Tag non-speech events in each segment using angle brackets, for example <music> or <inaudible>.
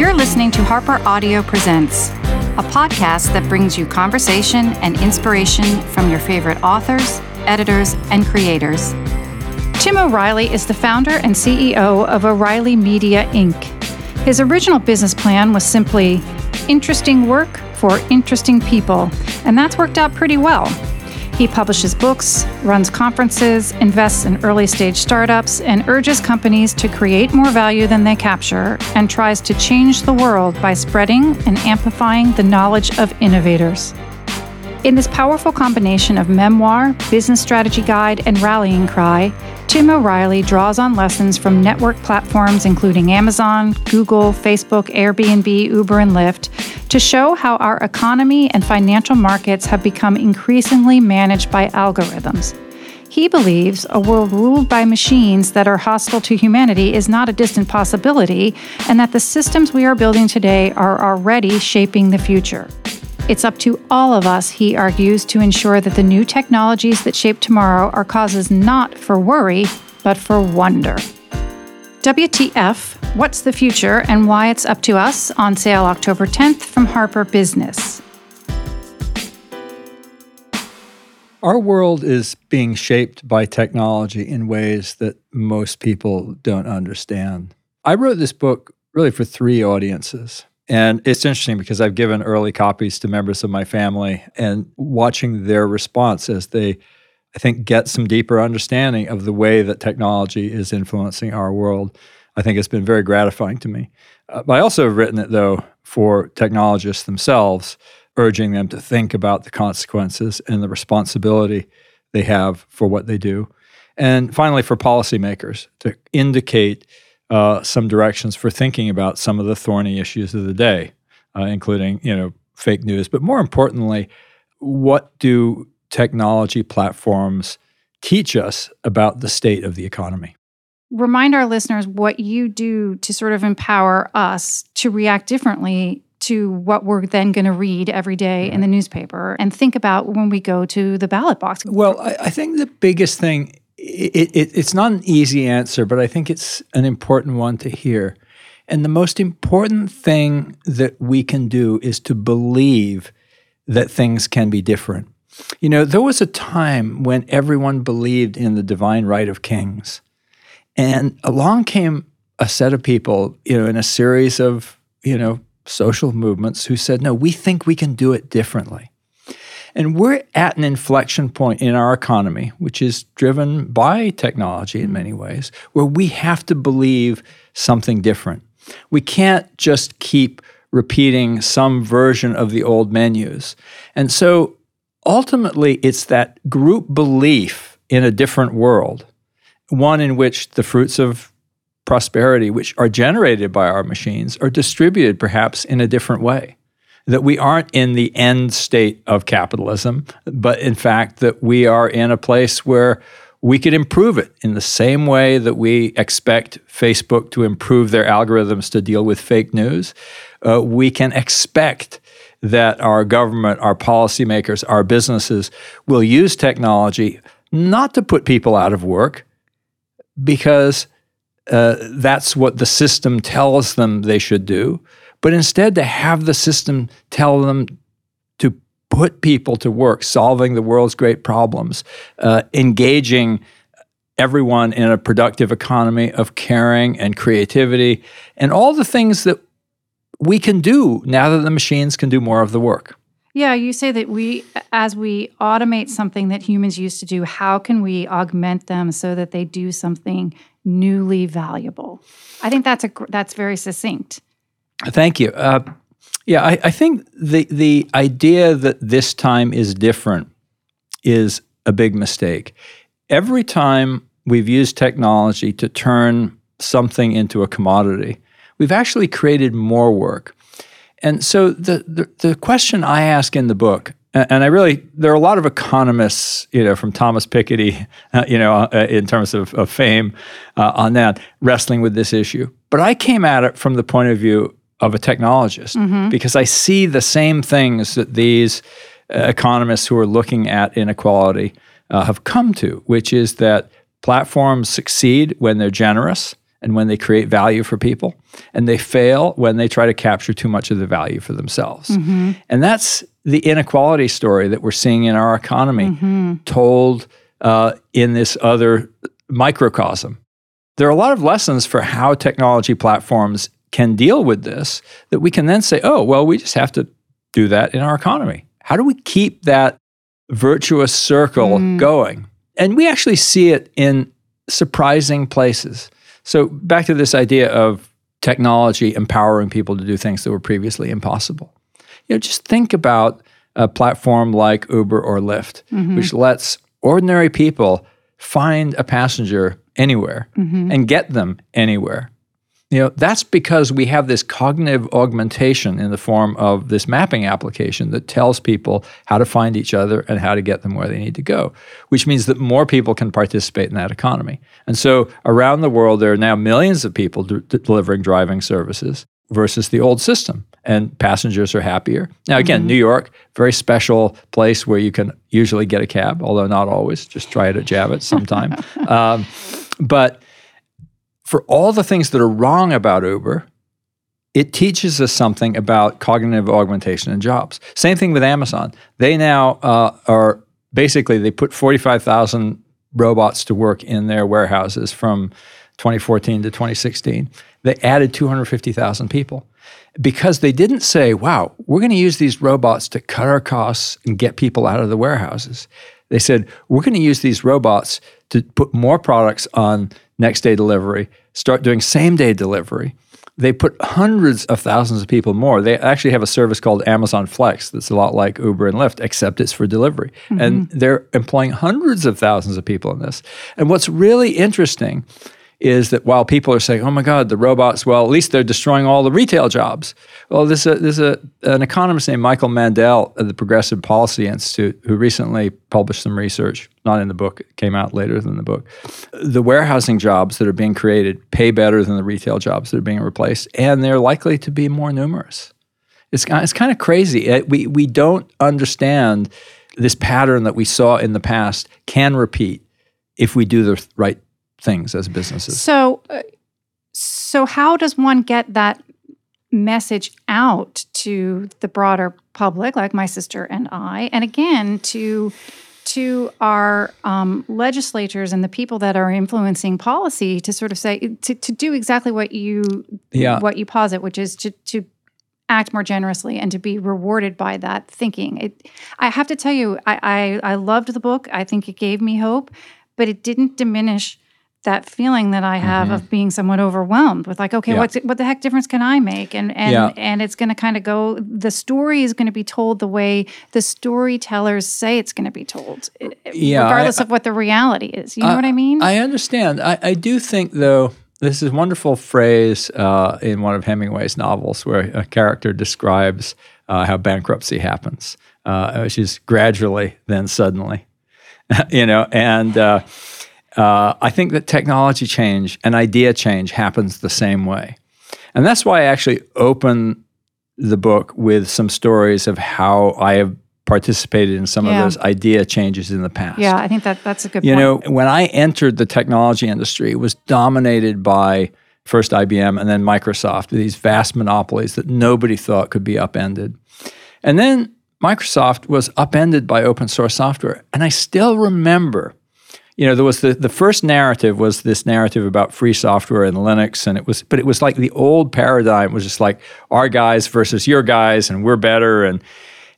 You're listening to Harper Audio Presents, a podcast that brings you conversation and inspiration from your favorite authors, editors, and creators. Tim O'Reilly is the founder and CEO of O'Reilly Media Inc. His original business plan was simply interesting work for interesting people, and that's worked out pretty well. He publishes books, runs conferences, invests in early stage startups, and urges companies to create more value than they capture, and tries to change the world by spreading and amplifying the knowledge of innovators. In this powerful combination of memoir, business strategy guide, and rallying cry, Tim O'Reilly draws on lessons from network platforms including Amazon, Google, Facebook, Airbnb, Uber, and Lyft to show how our economy and financial markets have become increasingly managed by algorithms. He believes a world ruled by machines that are hostile to humanity is not a distant possibility, and that the systems we are building today are already shaping the future. It's up to all of us, he argues, to ensure that the new technologies that shape tomorrow are causes not for worry, but for wonder. WTF, What's the Future and Why It's Up to Us on sale October 10th from Harper Business. Our world is being shaped by technology in ways that most people don't understand. I wrote this book really for three audiences. And it's interesting because I've given early copies to members of my family and watching their response as they, I think, get some deeper understanding of the way that technology is influencing our world. I think it's been very gratifying to me. Uh, I also have written it, though, for technologists themselves, urging them to think about the consequences and the responsibility they have for what they do. And finally, for policymakers to indicate uh, some directions for thinking about some of the thorny issues of the day, uh, including you know fake news, but more importantly, what do technology platforms teach us about the state of the economy? Remind our listeners what you do to sort of empower us to react differently to what we're then going to read every day in the newspaper and think about when we go to the ballot box. Well, I, I think the biggest thing it, it, it's not an easy answer, but I think it's an important one to hear. And the most important thing that we can do is to believe that things can be different. You know, there was a time when everyone believed in the divine right of kings. And along came a set of people, you know, in a series of, you know, social movements who said, no, we think we can do it differently. And we're at an inflection point in our economy, which is driven by technology in many ways, where we have to believe something different. We can't just keep repeating some version of the old menus. And so ultimately, it's that group belief in a different world, one in which the fruits of prosperity, which are generated by our machines, are distributed perhaps in a different way that we aren't in the end state of capitalism, but in fact that we are in a place where we could improve it in the same way that we expect Facebook to improve their algorithms to deal with fake news. Uh, we can expect that our government, our policymakers, our businesses will use technology not to put people out of work because uh, that's what the system tells them they should do, but instead to have the system tell them to put people to work solving the world's great problems, uh, engaging everyone in a productive economy of caring and creativity, and all the things that we can do now that the machines can do more of the work. Yeah, you say that we, as we automate something that humans used to do, how can we augment them so that they do something newly valuable? I think that's a that's very succinct. Thank you. Uh, yeah, I, I, think the the idea that this time is different is a big mistake. Every time we've used technology to turn something into a commodity, we've actually created more work. And so the, the, the question I ask in the book, and I really, there are a lot of economists, you know, from Thomas Piketty, <laughs> uh, you know, uh, in terms of, of fame uh, on that, wrestling with this issue. But I came at it from the point of view of a technologist mm-hmm. because I see the same things that these uh, economists who are looking at inequality uh, have come to, which is that platforms succeed when they're generous and when they create value for people, and they fail when they try to capture too much of the value for themselves. Mm-hmm. And that's the inequality story that we're seeing in our economy, mm-hmm. told uh, in this other microcosm. There are a lot of lessons for how technology platforms can deal with this that we can then say, oh, well, we just have to do that in our economy. How do we keep that virtuous circle mm. going? And we actually see it in surprising places. So, back to this idea of technology empowering people to do things that were previously impossible. You know, just think about a platform like Uber or Lyft, mm-hmm. which lets ordinary people find a passenger anywhere mm-hmm. and get them anywhere. You know, that's because we have this cognitive augmentation in the form of this mapping application that tells people how to find each other and how to get them where they need to go, which means that more people can participate in that economy. And so around the world, there are now millions of people d- delivering driving services versus the old system, and passengers are happier. Now, again, mm-hmm. New York, very special place where you can usually get a cab, although not always. Just try it at Javits sometime. <laughs> um, but for all the things that are wrong about Uber, it teaches us something about cognitive augmentation in jobs. Same thing with Amazon. They now uh, are basically they put 45,000 robots to work in their warehouses from 2014 to 2016. They added 250,000 people because they didn't say, wow, we're going to use these robots to cut our costs and get people out of the warehouses. They said, we're going to use these robots to put more products on next day delivery, start doing same day delivery. They put hundreds of thousands of people more. They actually have a service called Amazon Flex that's a lot like Uber and Lyft, except it's for delivery. Mm-hmm. And they're employing hundreds of thousands of people in this. And what's really interesting is that while people are saying, "Oh my God, the robots," well, at least they're destroying all the retail jobs. Well, there's a there's a an economist named Michael Mandel at the Progressive Policy Institute who recently published some research, not in the book, it came out later than the book. The warehousing jobs that are being created pay better than the retail jobs that are being replaced, and they're likely to be more numerous. It's it's kind of crazy. Eh, we we don't understand this pattern that we saw in the past can repeat if we do the right things as businesses. So, uh, so how does one get that message out to the broader public, like my sister and I, and again to to our um, legislators and the people that are influencing policy to sort of say to, to do exactly what you yeah. what you posit, which is to to act more generously and to be rewarded by that thinking. It, I have to tell you, I, I I loved the book. I think it gave me hope, but it didn't diminish that feeling that I have mm-hmm. of being somewhat overwhelmed with like, okay, yeah. what's what the heck difference can I make? And and yeah. and it's going to kind of go. The story is going to be told the way the storytellers say it's going to be told, yeah, regardless I, of what the reality is. You know what I mean? I understand. I, I do think though. This is a wonderful phrase uh, in one of Hemingway's novels where a character describes uh, how bankruptcy happens, uh, is gradually, then suddenly, <laughs> you know, and uh, I think that technology change and idea change happens the same way. And that's why I actually open the book with some stories of how I have participated in some yeah. of those idea changes in the past. Yeah, I think that that's a good you point. know, when I entered the technology industry, it was dominated by first IBM and then Microsoft, these vast monopolies that nobody thought could be upended. And then Microsoft was upended by open source software. And I still remember you know, there was the, the first narrative was this narrative about free software and Linux, and it was, but it was like the old paradigm was just like our guys versus your guys, and we're better. And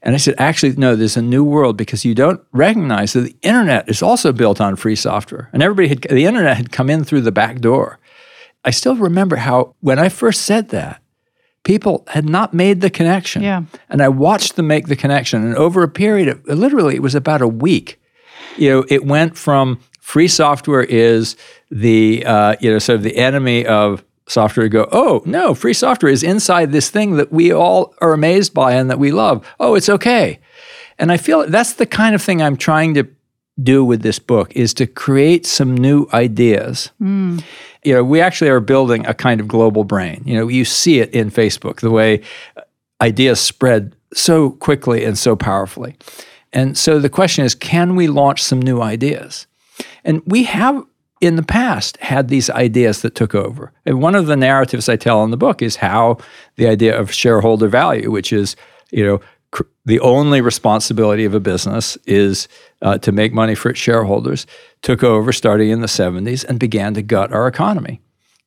and I said, actually, no, there's a new world because you don't recognize that the internet is also built on free software, and everybody had the internet had come in through the back door. I still remember how when I first said that, people had not made the connection. Yeah. And I watched them make the connection, and over a period of literally, it was about a week. You know, it went from free software is the uh, you know sort of the enemy of software. Go oh no free software is inside this thing that we all are amazed by and that we love. Oh it's okay. And i feel that's the kind of thing i'm trying to do with this book is to create some new ideas. Mm. you know we actually are building a kind of global brain. You know you see it in facebook the way ideas spread so quickly and so powerfully. And so the question is can we launch some new ideas and we have in the past had these ideas that took over. And one of the narratives I tell in the book is how the idea of shareholder value, which is, you know, cr- the only responsibility of a business is uh, to make money for its shareholders, took over starting in the 70s and began to gut our economy.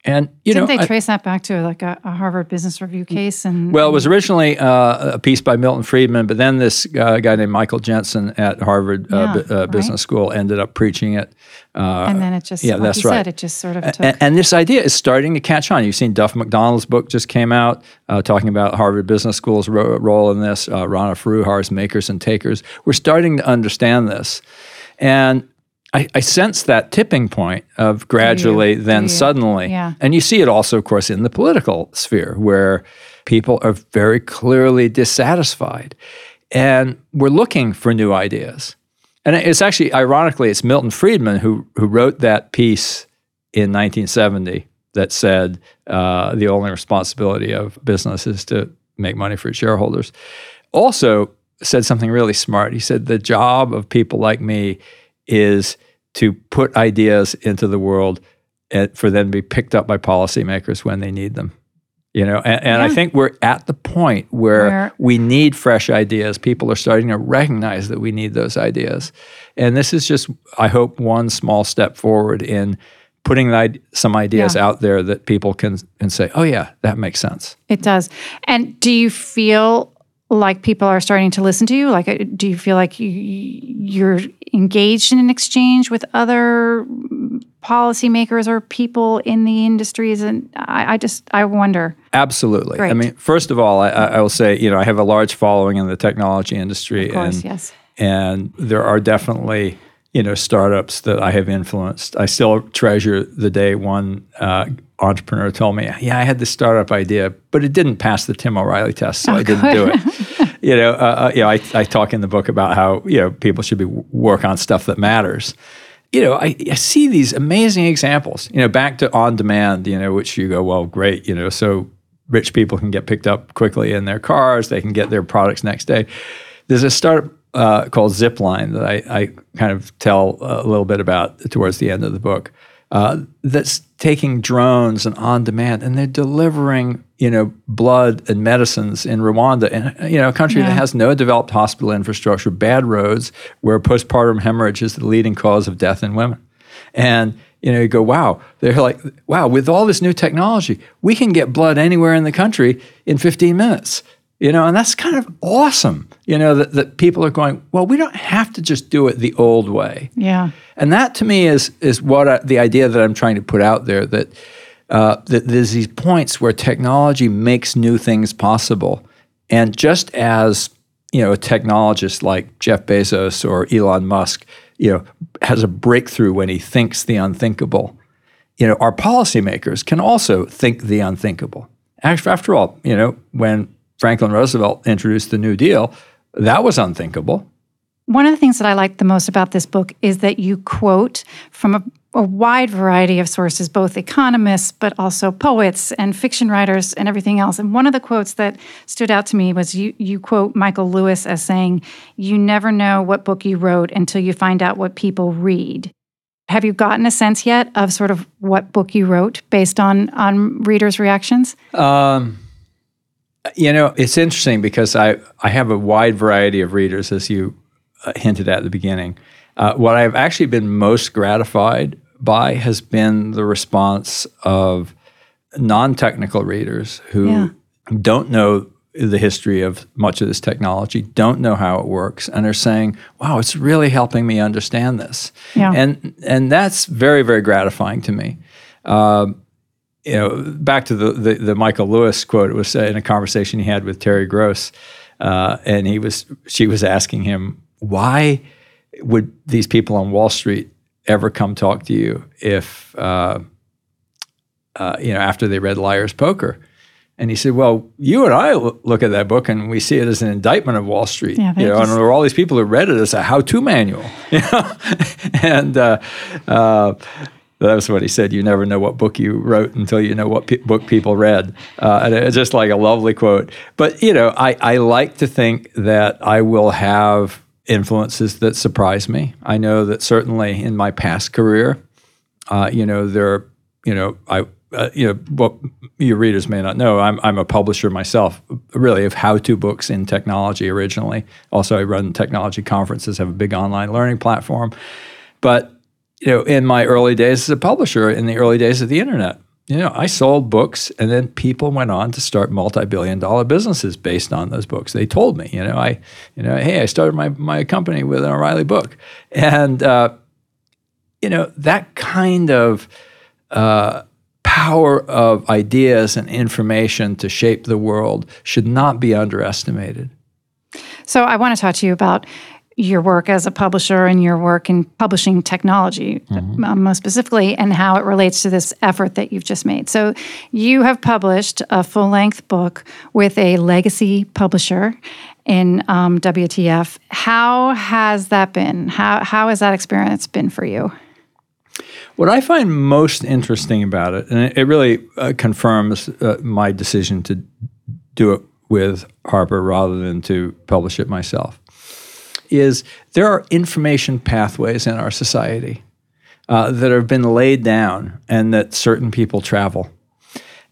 And you Didn't know, they I- trace that back to like a, a Harvard Business Review case? And well, it was originally uh, a piece by Milton Friedman, but then this uh, guy named Michael Jensen at Harvard uh, Yeah, uh, right. Business School ended up preaching it. Uh, and then it just, yeah, like that's right. said, it just sort of took. and, and this idea is starting to catch on. You've seen Duff McDonald's book just came out uh, talking about Harvard Business School's ro- role in this. Uh, Rana Foroohar's Makers and Takers. We're starting to understand this, and I, I sense that tipping point of gradually, then suddenly, Yeah. and you see it also, of course, in the political sphere where people are very clearly dissatisfied, and we're looking for new ideas. And it's actually, ironically, it's Milton Friedman who who wrote that piece in 1970 that said uh, the only responsibility of business is to make money for its shareholders. Also said something really smart. He said the job of people like me is to put ideas into the world and for them to be picked up by policymakers when they need them. You know, and, and I think we're at the point where, Where- we need fresh ideas. People are starting to recognize that we need those ideas. And this is just, I hope, one small step forward in putting the, some ideas Yeah. out there that people can, can say, oh, yeah, that makes sense. It does. And do you feel like people are starting to listen to you? Like, uh, do you feel like you, you're engaged in an exchange with other policymakers or people in the industries? And I, I just, I wonder. Absolutely. I mean, first of all, I, I will say, you know, I have a large following in the technology industry. Of course, and, yes. and there are definitely you know startups that I have influenced. I still treasure the day one uh, entrepreneur told me, "Yeah, I had this startup idea, but it didn't pass the Tim O'Reilly test, so I didn't do it." <laughs> you know, uh, uh, you know, I, I talk in the book about how you know people should be work on stuff that matters. You know, I, I see these amazing examples. You know, back to on demand. You know, which you go, well, great. You know, so rich people can get picked up quickly in their cars. They can get their products next day. There's a startup uh, called Zipline that I, I kind of tell a little bit about towards the end of the book. Uh, that's taking drones and on demand, and they're delivering, you know, blood and medicines in Rwanda, and you know, a country that has no developed hospital infrastructure, bad roads, where postpartum hemorrhage is the leading cause of death in women. And you know, you go, wow, they're like, wow, with all this new technology, we can get blood anywhere in the country in 15 minutes. You know, and that's kind of awesome. You know, that, that people are going, well, we don't have to just do it the old way. Yeah. And that to me is is what I, the idea that I'm trying to put out there that uh, that there's these points where technology makes new things possible, and just as you know, a technologist like Jeff Bezos or Elon Musk, you know, has a breakthrough when he thinks the unthinkable. You know, our policymakers can also think the unthinkable. Actually, after all, you know, when Franklin Roosevelt introduced the New Deal, that was unthinkable. One of the things that I like the most about this book is that you quote from a, a wide variety of sources, both economists, but also poets and fiction writers and everything else. And one of the quotes that stood out to me was you, you quote Michael Lewis as saying, You never know what book you wrote until you find out what people read. Have you gotten a sense yet of sort of what book you wrote based on, on readers' reactions? Um, You know, it's interesting because I, I have a wide variety of readers, as you uh, hinted at the beginning. Uh, what I've actually been most gratified by has been the response of non technical readers who Yeah. don't know the history of much of this technology, don't know how it works, and are saying, wow, it's really helping me understand this. Yeah. And, and that's very, very gratifying to me you know, back to the, the, the Michael Lewis quote, it was in a conversation he had with Terry Gross. Uh, and he was, she was asking him, why would these people on Wall Street ever come talk to you if, uh, uh, you know, after they read Liar's Poker? And he said, "Well, you and I look at that book, and we see it as an indictment of Wall Street. Yeah, you know, and there were all these people who read it as a how-to manual. <laughs> You know, <laughs> and uh, uh, that was what he said. You never know what book you wrote until you know what book people read. Uh, and it's just like a lovely quote. But you know, I, I like to think that I will have influences that surprise me. I know that certainly in my past career, Uh, you know, there, you know, I, uh, you know, what your readers may not know, I'm, I'm a publisher myself, really, of how-to books in technology originally. Also, I run technology conferences, have a big online learning platform. But you know, in my early days as a publisher, in the early days of the internet, you know, I sold books, and then people went on to start multi-billion-dollar businesses based on those books. They told me, you know, I, you know, hey, I started my my company with an O'Reilly book, and uh, you know that kind of uh, power of ideas and information to shape the world should not be underestimated. So I want to talk to you about your work as a publisher and your work in publishing technology, mm-hmm. Uh, most specifically, and how it relates to this effort that you've just made. So, you have published a full length book with a legacy publisher in um, WTF. How has that been? How, how has that experience been for you? What I find most interesting about it, and it really uh, confirms uh, my decision to do it with Harper rather than to publish it myself is there are information pathways in our society uh, that have been laid down and that certain people travel.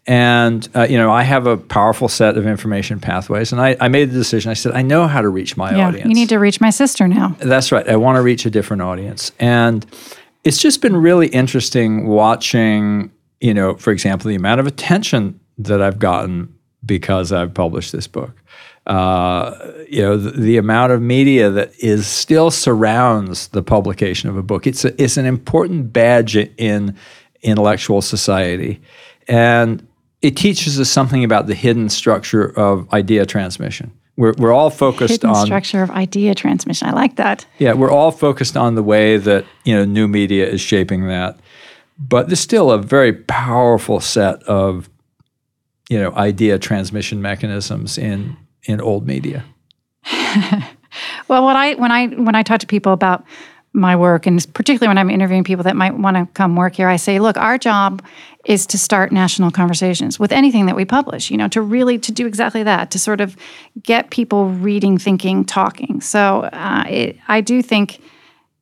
And uh, you know, I have a powerful set of information pathways, and I, I, made the decision. I said, I know how to reach my yeah, audience. You need to reach my sister now. That's right. I want to reach a different audience, and it's just been really interesting watching. You know, for example, the amount of attention that I've gotten because I've published this book uh, you know, the, the, amount of media that is still surrounds the publication of a book. It's a, it's an important badge in intellectual society, and it teaches us something about the hidden structure of idea transmission. We're, we're all focused hidden on structure of idea transmission. I like that. Yeah, we're all focused on the way that you know new media is shaping that, but there's still a very powerful set of you know idea transmission mechanisms in in old media? <laughs> well, what I when I when I talk to people about my work and particularly when I'm interviewing people that might want to come work here, I say, look, our job is to start national conversations with anything that we publish, you know, to really to do exactly that, to sort of get people reading, thinking, talking. So uh, it, I do think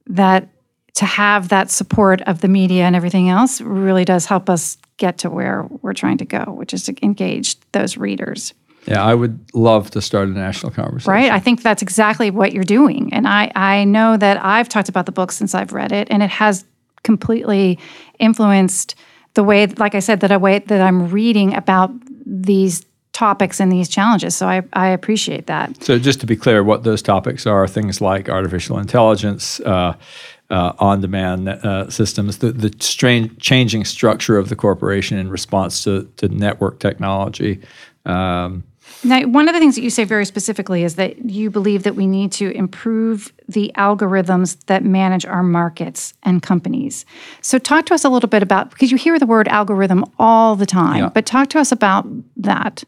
that to have that support of the media and everything else really does help us get to where we're trying to go, which is to engage those readers. Yeah, I would love to start a national conversation. Right. I think that's exactly what you're doing. And I, I know that I've talked about the book since I've read it, and it has completely influenced the way, like I said, that I way that I'm reading about these topics and these challenges. So I, I appreciate that. So just to be clear, what those topics are things like artificial intelligence, uh, uh, on-demand uh, systems, the, the strange, changing structure of the corporation in response to, to network technology. Um, now, one of the things that you say very specifically is that you believe that we need to improve the algorithms that manage our markets and companies. So, talk to us a little bit about because you hear the word algorithm all the time, yeah. but talk to us about that.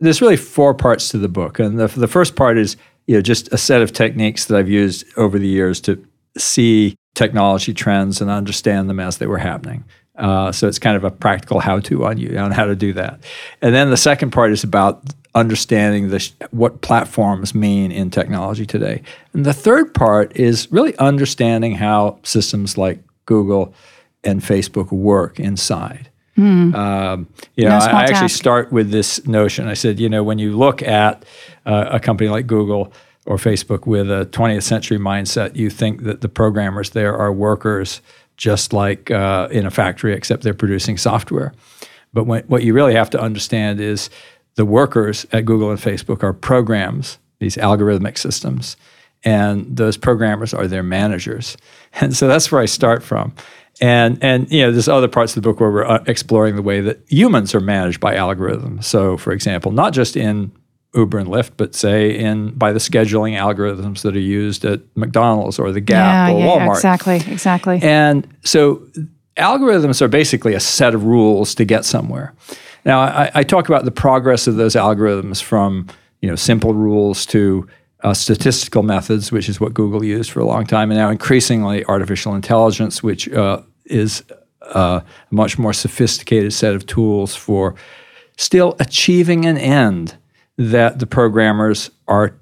There's really four parts to the book, and the, the first part is you know just a set of techniques that I've used over the years to see technology trends and understand them as they were happening. Uh, so it's kind of a practical how-to on you on how to do that. And then the second part is about understanding the, what platforms mean in technology today. And the third part is really understanding how systems like Google and Facebook work inside. Mm. Um, you know, no I, I, actually start with this notion. I said, you know, when you look at uh, a company like Google or Facebook with a 20th century mindset, you think that the programmers there are workers just like uh, in a factory, except they're producing software. But when, what you really have to understand is the workers at Google and Facebook are programs, these algorithmic systems, and those programmers are their managers. <laughs> And so that's where I start from. And and you know, there's other parts of the book where we're uh, exploring the way that humans are managed by algorithms. So, for example, not just in Uber and Lyft, but say in by the scheduling algorithms that are used at McDonald's or the Gap yeah, or yeah, Walmart. Yeah, exactly, exactly. And so algorithms are basically a set of rules to get somewhere. Now, I, I talk about the progress of those algorithms from you know simple rules to uh, statistical methods, which is what Google used for a long time, and now increasingly artificial intelligence, which uh, is uh, a much more sophisticated set of tools for still achieving an end that the programmers are,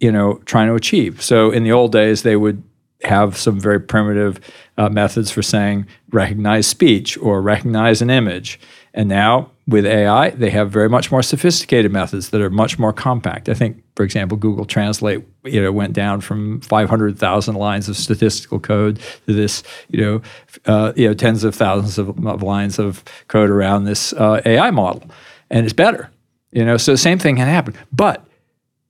you know, trying to achieve. So in the old days, they would have some very primitive uh, methods for saying recognize speech or recognize an image. And now with AI, they have very much more sophisticated methods that are much more compact. I think, for example, Google Translate, you know, went down from 500,000 lines of statistical code to this, you know, uh, you know, tens of thousands of, of lines of code around this uh, AI model, and it's better. You know, so the same thing can happen, but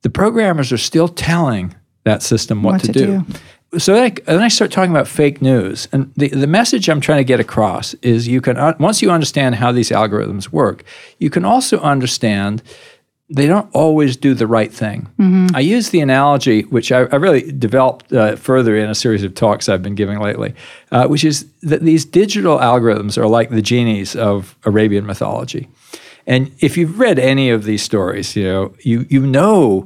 the programmers are still telling that system what, What to, to do. do. So then I, then I start talking about fake news, and the, the message I'm trying to get across is you can un- once you understand how these algorithms work, you can also understand they don't always do the right thing. I use the analogy, which I, I really developed uh, further in a series of talks I've been giving lately, uh, which is that these digital algorithms are like the genies of Arabian mythology. And if you've read any of these stories, you know you you know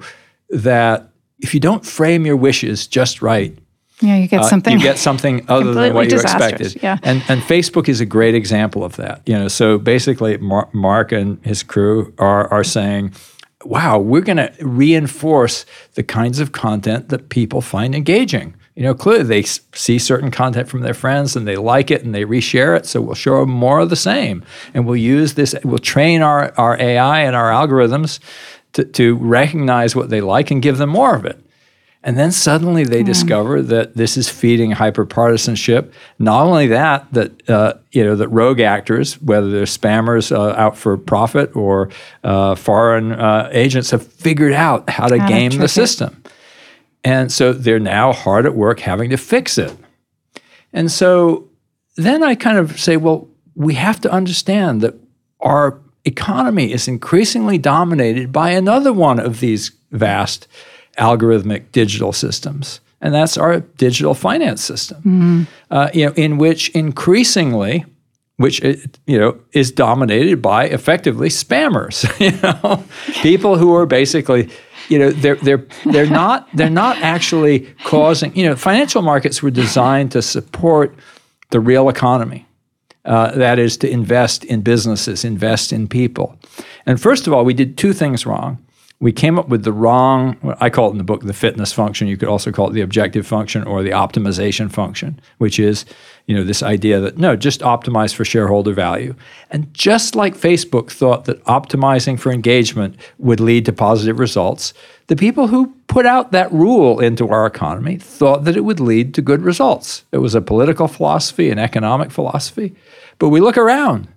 that if you don't frame your wishes just right, Yeah, you get uh, something. you get something <laughs> other than what you expected. yeah. And and Facebook is a great example of that. You know, so basically, Mar- Mark and his crew are are saying, "Wow, we're going to reinforce the kinds of content that people find engaging." You know, clearly they see certain content from their friends and they like it and they reshare it. So we'll show them more of the same, and we'll use this. We'll train our our AI and our algorithms to, to recognize what they like and give them more of it. And then suddenly they discover that this is feeding hyperpartisanship. Not only that, that uh, you know that rogue actors, whether they're spammers uh, out for profit or uh, foreign uh, agents, have figured out how to How game trick the it. And so they're now hard at work having to fix it. And so then I kind of say, well, we have to understand that our economy is increasingly dominated by another one of these vast algorithmic digital systems, and that's our digital finance system. Uh, you know, in which increasingly, which it, you know is dominated by effectively spammers. <laughs> You know, people who are basically. You know they're they're they're not they're not actually causing. You know, financial markets were designed to support the real economy. Uh, that is to invest in businesses, invest in people. And first of all, we did two things wrong. We came up with the wrong, I call it in the book the fitness function. You could also call it the objective function or the optimization function, which is, you know, this idea that no, just optimize for shareholder value. And just like Facebook thought that optimizing for engagement would lead to positive results, the people who put out that rule into our economy thought that it would lead to good results. It was a political philosophy, an economic philosophy. But we look around.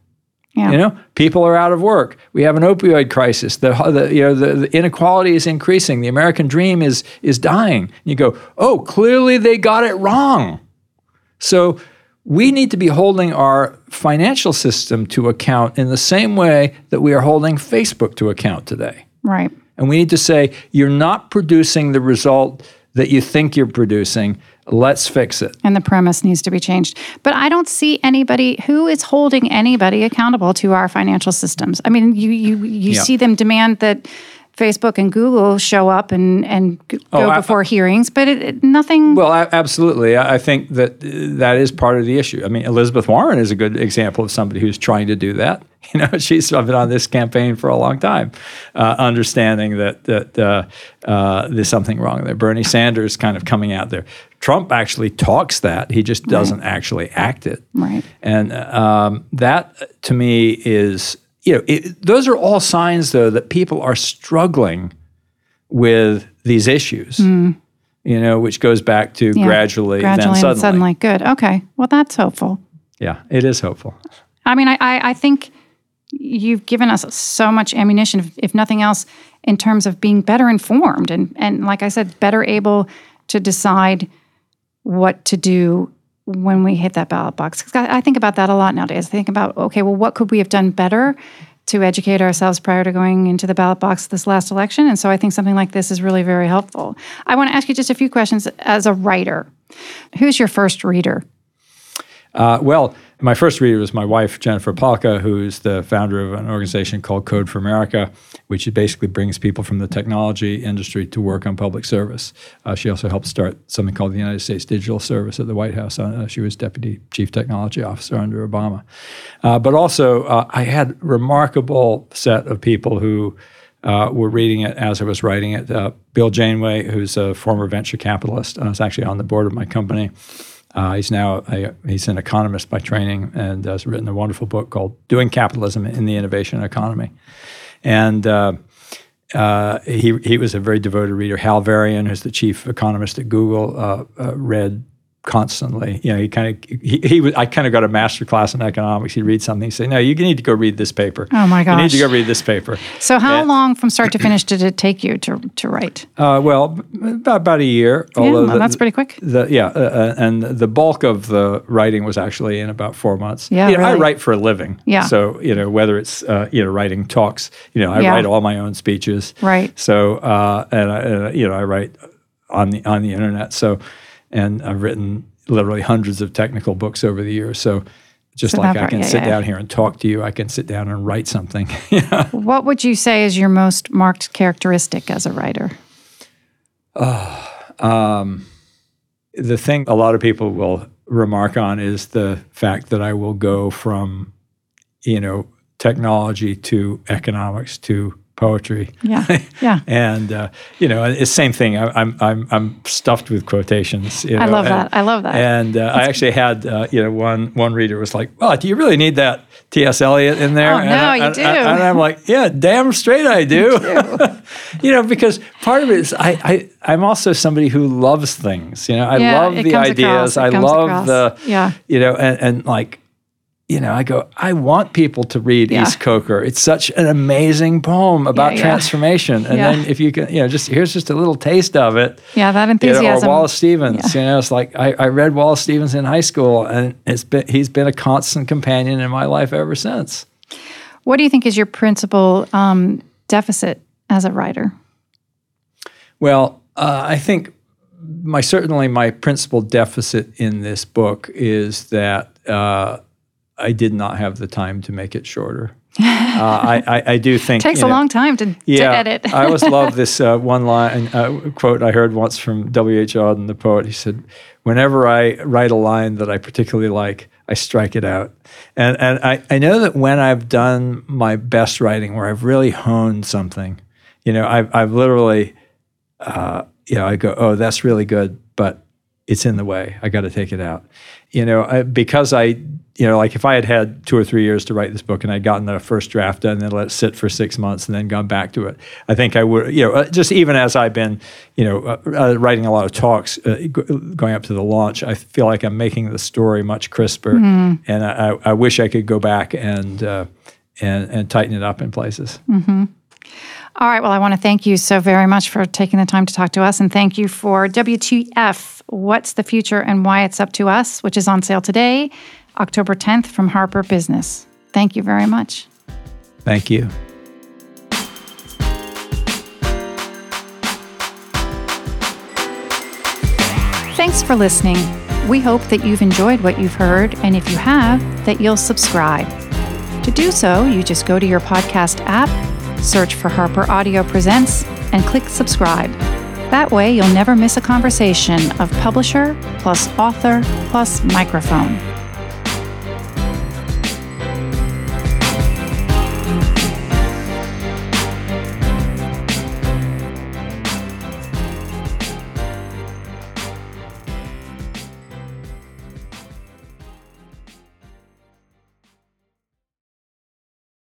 Yeah. You know, people are out of work. We have an opioid crisis. The, the you know the, the inequality is increasing. The American dream is is dying. And you go, oh, clearly they got it wrong. So we need to be holding our financial system to account in the same way that we are holding Facebook to account today. Right. And we need to say, you're not producing the result that you think you're producing. Let's fix it. And the premise needs to be changed. But I don't see anybody who is holding anybody accountable to our financial systems. I mean, you you you Yeah. see them demand that Facebook and Google show up and and go Oh, I- before hearings, but it, it- nothing. Well, a- absolutely. I I think that uh, that is part of the issue. I mean, Elizabeth Warren is a good example of somebody who's trying to do that. <laughs> You know, she's been on this campaign for a long time, uh, understanding that that uh, uh, there's something wrong there. Bernie Sanders kind of coming out there. Trump actually talks that he just doesn't actually act it. Right. And um, that uh, to me is, you know, it, those are all signs though that people are struggling with these issues. Hmm. You know, which goes back to. Yeah. gradually, gradually then and suddenly. suddenly. Good. Okay. Well, that's hopeful. Yeah, it is hopeful. I mean, I, I, I think you've given us so much ammunition, if, if nothing else, in terms of being better informed and, and, like I said, better able to decide what to do when we hit that ballot box. I, I think about that a lot nowadays. I think about, okay, well, what could we have done better to educate ourselves prior to going into the ballot box this last election? And so I think something like this is really very helpful. I want to ask you just a few questions as a writer. Who's your first reader? Uh, well, my first reader was my wife, Jennifer Pahlka, who's the founder of an organization called Code for America, which basically brings people from the technology industry to work on public service. Uh, she also helped start something called the United States Digital Service at the White House. Uh, she was deputy chief technology officer under Obama. Uh, but also, uh, I had a remarkable set of people who uh, were reading it as I was writing it. Uh, Bill Janeway, who's a former venture capitalist, uh, is actually on the board of my company. Uh, he's now a, he's an economist by training and has written a wonderful book called "Doing Capitalism in the Innovation Economy." And uh, uh, he he was a very devoted reader. Hal Varian, who's the chief economist at Google, uh, uh, read constantly. You know, he kind of he, he was, I kind of got a master class in economics. He'd read something, he'd say, "No, you need to go read this paper. Oh my gosh, You need to go read this paper." So, how And- long from start to finish did it take you to, to write? Uh, well, about, about a year. Yeah, although well, the- that's pretty quick. The, yeah, uh, uh, and the bulk of the writing was actually in about four months. Yeah, You know, I write for a living. Yeah. So you know whether it's uh, you know writing talks, you know I Yeah. write all my own speeches. Right. So uh, and I, uh, you know I write on the on the internet. So and I've written literally hundreds of technical books over the years. So just So like I can yeah, sit yeah. down here and talk to you, I can sit down and write something. <laughs> yeah. What would you say is your most marked characteristic as a writer? Ah, um, the thing a lot of people will remark on is the fact that I will go from, you know, technology to economics to poetry. Yeah. <laughs> Yeah. And uh, you know, it's the same thing. I, I'm I'm I'm stuffed with quotations. You know, I love and- that. I love that. And uh, I actually had, uh, you know, one one reader was like, "Well, do you really need that T.S. Eliot in there?" Oh, and no, I, you and- do. And I'm like, "Yeah, damn straight I do." <laughs> you know, because part of it is I, I I'm also somebody who loves things. You know, I Yeah, love the ideas. across, I love across. the Yeah. you know, and, and like, you know, I go, I want people to read Yeah. East Coker. It's such an amazing poem about yeah. transformation. And Yeah. then if you can, you know, just here's just a little taste of it. Yeah, that You know, or. Wallace Stevens. You know, it's like I, I read Wallace Stevens in high school, and it's been he's been a constant companion in my life ever since. What do you think is your principal um, deficit as a writer? Well, uh, I think my certainly my principal deficit in this book is that uh, I did not have the time to make it shorter. uh, I, I, I do <laughs> think it takes a know, long time to, to yeah, edit. I always <laughs> love this uh, one line uh, quote I heard once from W. H. Auden, the poet. He said, "Whenever I write a line that I particularly like, I strike it out." And and I, I know that when I've done my best writing, where I've really honed something, you know, I've I've literally, uh, you know, I go, "Oh, that's really good," but it's in the way. I got to take it out. You know, I, because I, you know, like if I had had two or three years to write this book and I'd gotten the first draft done and then let it sit for six months and then gone back to it, I think I would, you know, uh, just even as I've been, you know, uh, uh, writing a lot of talks uh, g- going up to the launch, I feel like I'm making the story much crisper, and I, I wish I could go back and uh, and and tighten it up in places. All right. Well, I want to thank you so very much for taking the time to talk to us. And thank you for WTF What's the Future and Why It's Up to Us, which is on sale today, October 10th from Harper Business. Thank you very much. Thank you. Thanks for listening. We hope that you've enjoyed what you've heard, and if you have, that you'll subscribe. To do so, you just go to your podcast app, search for Harper Audio Presents, and click subscribe. That way, you'll never miss a conversation of publisher plus author plus microphone.